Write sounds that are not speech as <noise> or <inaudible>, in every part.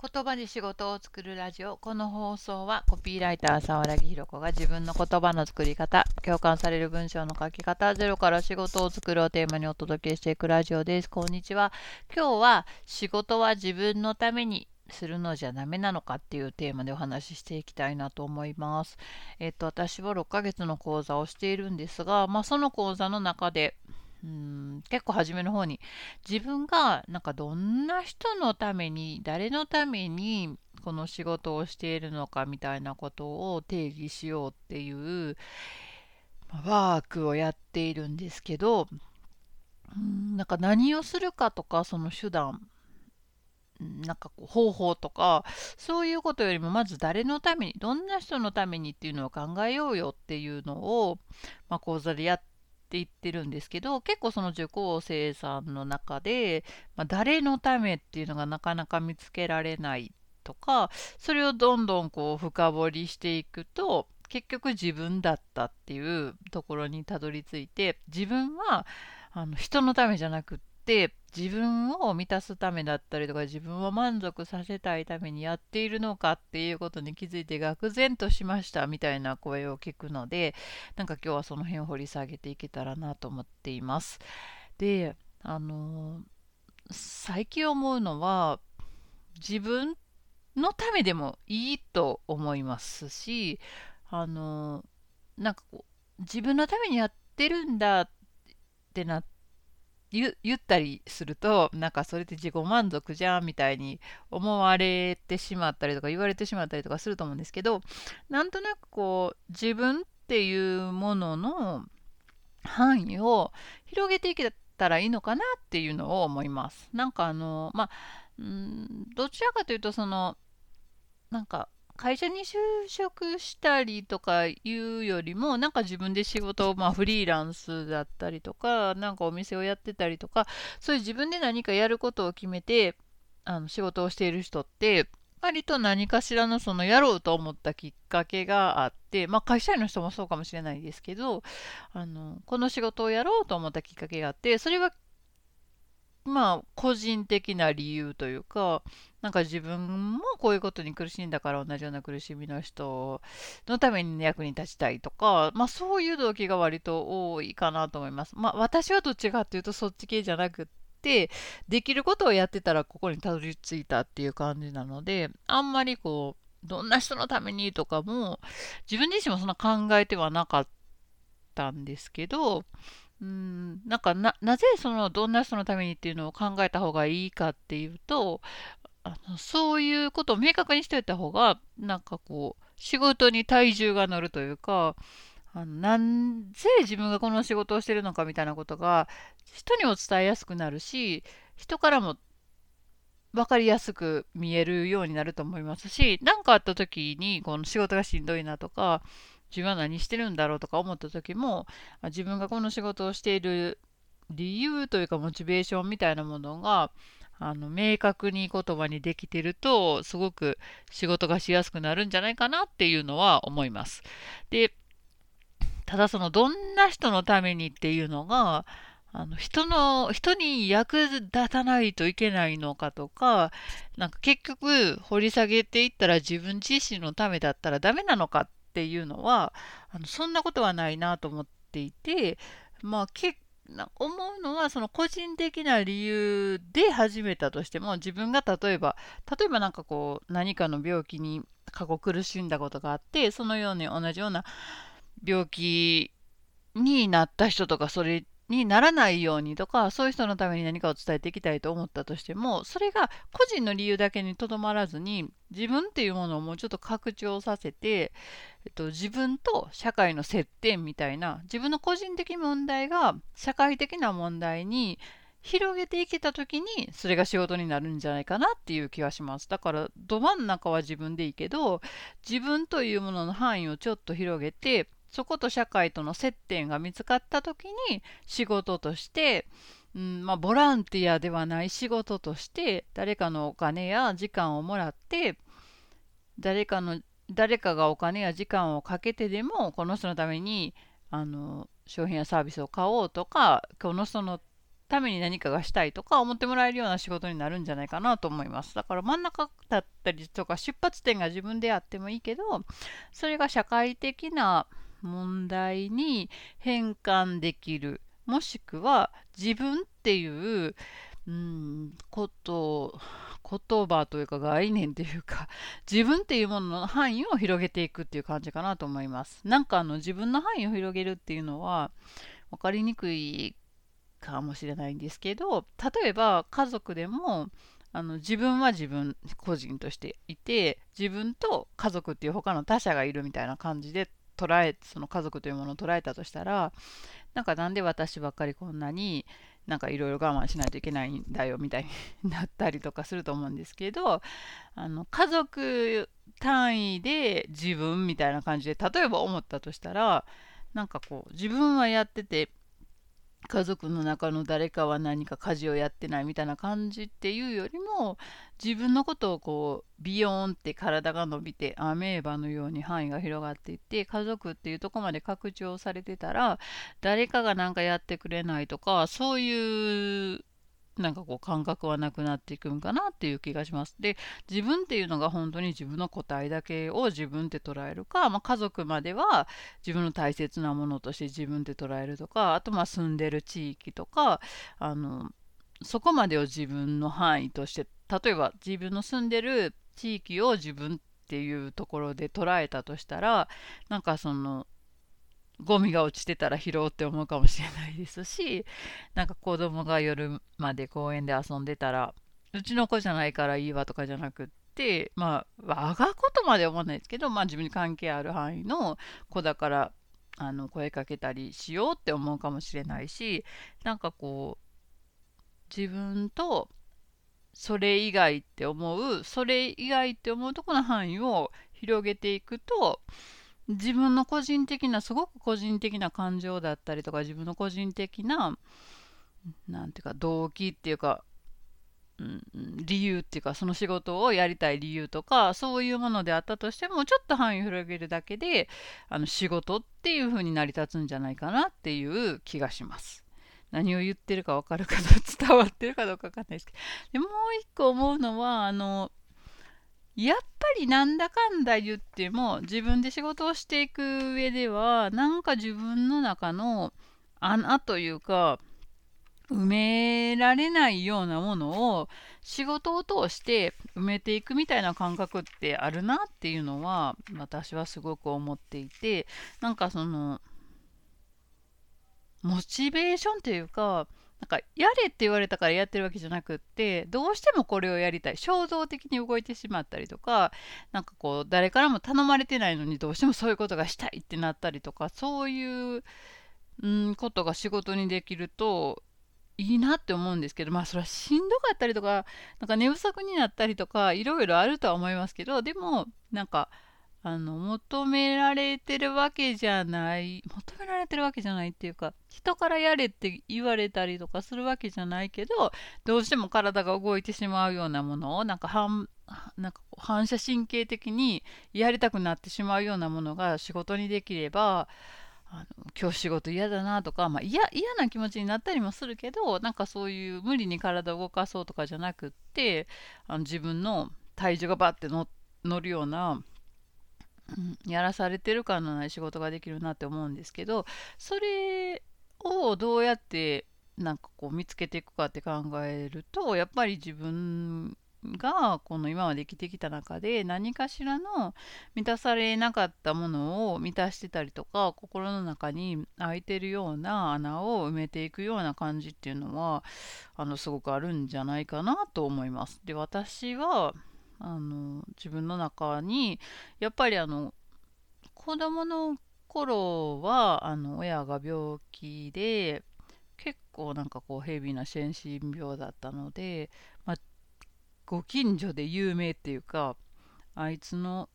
言葉で仕事を作るラジオ。この放送はコピーライター沢良ひろ子が自分の言葉の作り方共感される文章の書き方ゼロから仕事を作るをテーマにお届けしていくラジオです。こんにちは。今日は仕事は自分のためにするのじゃダメなのかっていうテーマでお話ししていきたいなと思います。えっと私は6ヶ月の講座をしているんですが、まあ、その講座の中でうん。結構初めの方に自分がなんかどんな人のために誰のためにこの仕事をしているのかみたいなことを定義しようっていうワークをやっているんですけどうん。なんか何をするかとかその手段なんかこう方法とかそういうことよりもまず誰のためにどんな人のためにっていうのを考えようよっていうのを、まあ、講座でやっって言ってるんですけど結構その受講生さんの中で、まあ、誰のためっていうのがなかなか見つけられないとかそれをどんどんこう深掘りしていくと結局自分だったっていうところにたどり着いて自分はあの人のためじゃなくって自分を満たすためだったりとか自分を満足させたいためにやっているのかっていうことに気づいて愕然としましたみたいな声を聞くのでなんか今日はその辺を掘り下げていけたらなと思っています。であの最近思うのは自分のためでもいいと思いますしあのなんかこう自分のためにやってるんだってなって言ったりするとなんかそれって自己満足じゃんみたいに思われてしまったりとか言われてしまったりとかすると思うんですけどなんとなくこう自分っていうものの範囲を広げていけたらいいのかなっていうのを思います。なんかあのまあどちらかというとそのなんか会社に就職したりとかいうよりも、なんか自分で仕事を、まあフリーランスだったりとか、なんかお店をやってたりとか、そういう自分で何かやることを決めて、あの仕事をしている人って、割と何かしらのそのやろうと思ったきっかけがあって、まあ会社員の人もそうかもしれないですけど、あのこの仕事をやろうと思ったきっかけがあって、それはまあ個人的な理由というか、なんか自分もこういうことに苦しんだから同じような苦しみの人のために役に立ちたいとか、まあそういう動機が割と多いかなと思います。まあ私はどっちかっていうとそっち系じゃなくって、できることをやってたらここにたどり着いたっていう感じなので、あんまりこう、どんな人のためにとかも、自分自身もそんな考えてはなかったんですけど、うん、なんかな、ぜそのどんな人のためにっていうのを考えた方がいいかっていうと、あのそういうことを明確にしておいた方がなんかこう仕事に体重が乗るというかあのなんぜ自分がこの仕事をしてるのかみたいなことが人にも伝えやすくなるし人からも分かりやすく見えるようになると思いますし何かあった時にこの仕事がしんどいなとか自分は何してるんだろうとか思った時も自分がこの仕事をしている理由というかモチベーションみたいなものがあの明確に言葉にできてるとすごく仕事がしやすくなるんじゃないかなっていうのは思います。でただそのどんな人のためにっていうのがあの人の人に役立たないといけないのかとかなんか結局掘り下げていったら自分自身のためだったらダメなのかっていうのはあのそんなことはないなと思っていてまあ結な思うのはその個人的な理由で始めたとしても自分が例えば例えば何かこう何かの病気に過去苦しんだことがあってそのように同じような病気になった人とかそれにならないようにとかそういう人のために何かを伝えていきたいと思ったとしてもそれが個人の理由だけにとどまらずに自分っていうものをもうちょっと拡張させて、えっと、自分と社会の接点みたいな自分の個人的問題が社会的な問題に広げていけた時にそれが仕事になるんじゃないかなっていう気がします。だからど真ん中は自分でいいけど自分というものの範囲をちょっと広げてそこと社会との接点が見つかった時に仕事として、うんまあ、ボランティアではない仕事として誰かのお金や時間をもらって誰かの誰かがお金や時間をかけてでもこの人のためにあの商品やサービスを買おうとかこの人のために何かがしたいとか思ってもらえるような仕事になるんじゃないかなと思います。だから真ん中だったりとか出発点が自分であってもいいけど、それが社会的な問題に変換できる。もしくは自分っていう、うん、こと言葉というか概念というか自分っていうものの範囲を広げていくっていう感じかなと思います。なんかあの自分の範囲を広げるっていうのは分かりにくいかもしれないんですけど例えば家族でもあの自分は自分個人としていて自分と家族っていう他の他者がいるみたいな感じで捉えその家族というものを捉えたとしたらなんかなんで私ばっかりこんなになんかいろいろ我慢しないといけないんだよみたいになったりとかすると思うんですけどあの家族単位で自分みたいな感じで例えば思ったとしたらなんかこう自分はやってて家族の中の誰かは何か家事をやってないみたいな感じっていうよりも自分のことをこうビヨーンって体が伸びてアメーバのように範囲が広がっていって家族っていうとこまで拡張されてたら誰かが何かやってくれないとかそういうなんかこう感覚はなくなっていくんかなっていう気がします。で自分っていうのが本当に自分の個体だけを自分って捉えるか、まあ、家族までは自分の大切なものとして自分って捉えるとかあとまあ住んでる地域とかあのそこまでを自分の範囲として例えば自分の住んでる地域を自分っていうところで捉えたとしたらなんかそのゴミが落ちてたら拾うって思うかもしれないですし <laughs> なんか子供が夜まで公園で遊んでたらうちの子じゃないからいいわとかじゃなくってまあ我が子とまで思わないですけど、まあ、自分に関係ある範囲の子だからあの声かけたりしようって思うかもしれないしなんかこう自分とそれ以外って思うそれ以外って思うとこの範囲を広げていくと自分の個人的なすごく個人的な感情だったりとか自分の個人的ななんていうか動機っていうか、うん、理由っていうかその仕事をやりたい理由とかそういうものであったとしてもちょっと範囲を広げるだけであの仕事っていう風に成り立つんじゃないかなっていう気がします。何を言ってるか分かるか伝わってるかどうか分かんないですけどでもう一個思うのはあのやっぱりなんだかんだ言っても自分で仕事をしていく上ではなんか自分の中の穴というか埋められないようなものを仕事を通して埋めていくみたいな感覚ってあるなっていうのは私はすごく思っていてなんかそのモチベーションというかなんかやれって言われたからやってるわけじゃなくってどうしてもこれをやりたい。衝動的に動いてしまったりとかなんかこう誰からも頼まれてないのにどうしてもそういうことがしたいってなったりとかそういう、うん、ことが仕事にできるといいなって思うんですけどまあそれはしんどかったりとかなんか寝不足になったりとかいろいろあるとは思いますけどでもなんかあの求められてるわけじゃない求められてるわけじゃないっていうか人からやれって言われたりとかするわけじゃないけどどうしても体が動いてしまうようなものをなんか反なんか反射神経的にやりたくなってしまうようなものが仕事にできればあの今日仕事嫌だなとか、まあ、嫌な気持ちになったりもするけどなんかそういう無理に体を動かそうとかじゃなくってあの自分の体重がバッて乗るようなやらされてる感のない仕事ができるなって思うんですけどそれをどうやってなんかこう見つけていくかって考えるとやっぱり自分がこの今まで生きてきた中で何かしらの満たされなかったものを満たしてたりとか心の中に空いてるような穴を埋めていくような感じっていうのはあのすごくあるんじゃないかなと思います。で私はあの自分の中にやっぱりあの子供の頃はあの親が病気で結構なんかこうヘビーな先進病だったので、まあ、ご近所で有名っていうかあいつの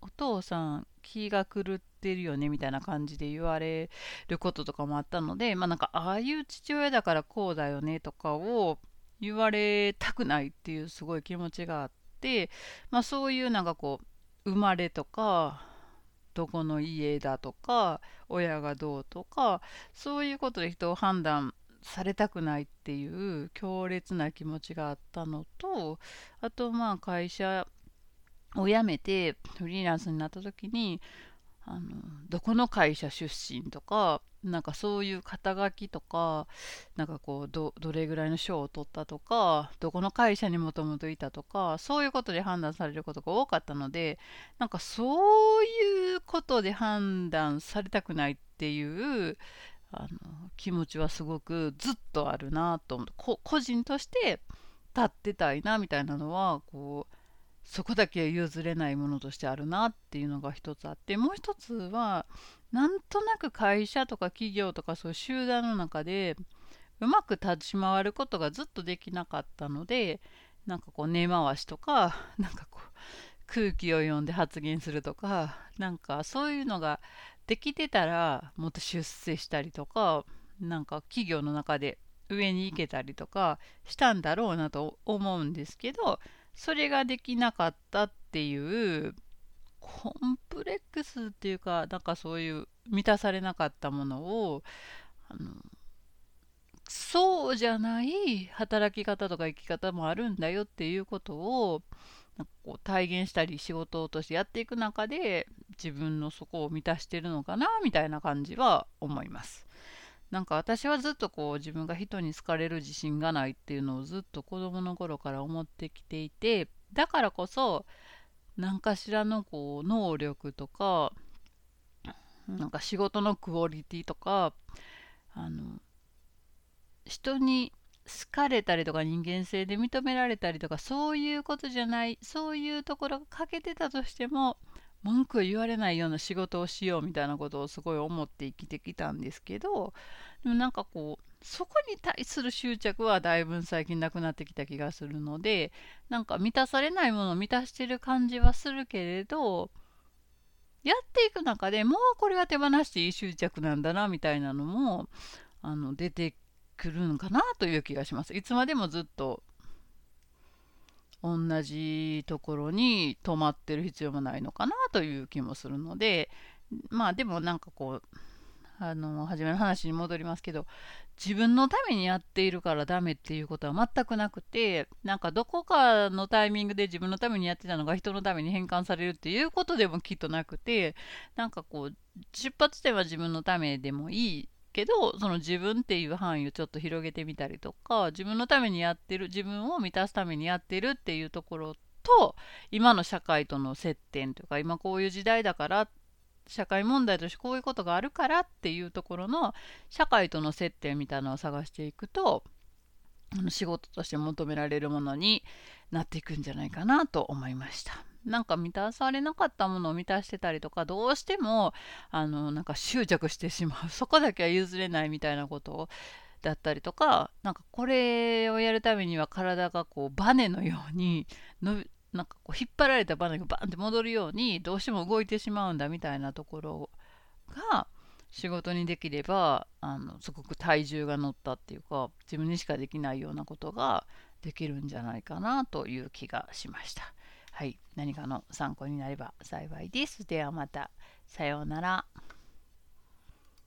お父さん気が狂ってるよねみたいな感じで言われることとかもあったのでまあなんかああいう父親だからこうだよねとかを言われたくないっていうすごい気持ちがあって、まあ、そういうなんかこう生まれとかどこの家だとか親がどうとかそういうことで人を判断されたくないっていう強烈な気持ちがあったのとあとまあ会社を辞めてフリーランスになった時にあのどこの会社出身とかなんかそういう肩書きとかなんかこうどれぐらいの賞を取ったとかどこの会社にもともといたとかそういうことで判断されることが多かったのでなんかそういうことで判断されたくないっていうあの気持ちはすごくずっとあるなと思って個人として立ってたいなみたいなのはこうそこだけ譲れないものとしてあるなっていうのが一つあってもう一つはなんとなく会社とか企業とかそういう集団の中でうまく立ち回ることがずっとできなかったのでなんかこう根回しとか <laughs> なんかこう空気を読んで発言するとかなんかそういうのができてたらもっと出世したりとかなんか企業の中で上に行けたりとかしたんだろうなと思うんですけどそれができなかったっていうコンプレックスっていうかなんかそういう満たされなかったものをあのそうじゃない働き方とか生き方もあるんだよっていうことをなんかこう体現したり仕事としてやっていく中で自分のそこを満たしてるのかなみたいな感じは思います。なんか私はずっとこう自分が人に好かれる自信がないっていうのをずっと子供の頃から思ってきていてだからこそ何かしらのこう能力とかなんか仕事のクオリティとかあの人に好かれたりとか人間性で認められたりとかそういうことじゃないそういうところが欠けてたとしても文句を言われないような仕事をしようみたいなことをすごい思って生きてきたんですけどでもなんかこうそこに対する執着はだいぶ最近なくなってきた気がするのでなんか満たされないものを満たしてる感じはするけれどやっていく中でもうこれは手放していい執着なんだなみたいなのもあの出てくるのかなという気がします。いつまでもずっと同じところに泊まってる必要もないのかなという気もするのでまあでもなんかこうあの初めの話に戻りますけど自分のためにやっているからダメっていうことは全くなくてなんかどこかのタイミングで自分のためにやってたのが人のために変換されるっていうことでもきっとなくてなんかこう出発点は自分のためでもいいけどその自分っていう範囲をちょっと広げてみたりとか自分のためにやってる自分を満たすためにやってるっていうところと今の社会との接点というか今こういう時代だからっ社会問題としてこういうことがあるからっていうところの社会との接点みたいなのを探していくとあの仕事として求められるものになっていくんじゃないかなと思いました。なんか満たされなかったものを満たしてたりとかどうしてもあのなんか執着してしまう <laughs> そこだけは譲れないみたいなことをだったりとかなんかこれをやるためには体がこうバネのようにのなんかこう引っ張られたバネがバンって戻るようにどうしても動いてしまうんだみたいなところが仕事にできればあのすごく体重が乗ったっていうか自分にしかできないようなことができるんじゃないかなという気がしました。はい、何かの参考になれば幸いです。ではまた。さようなら。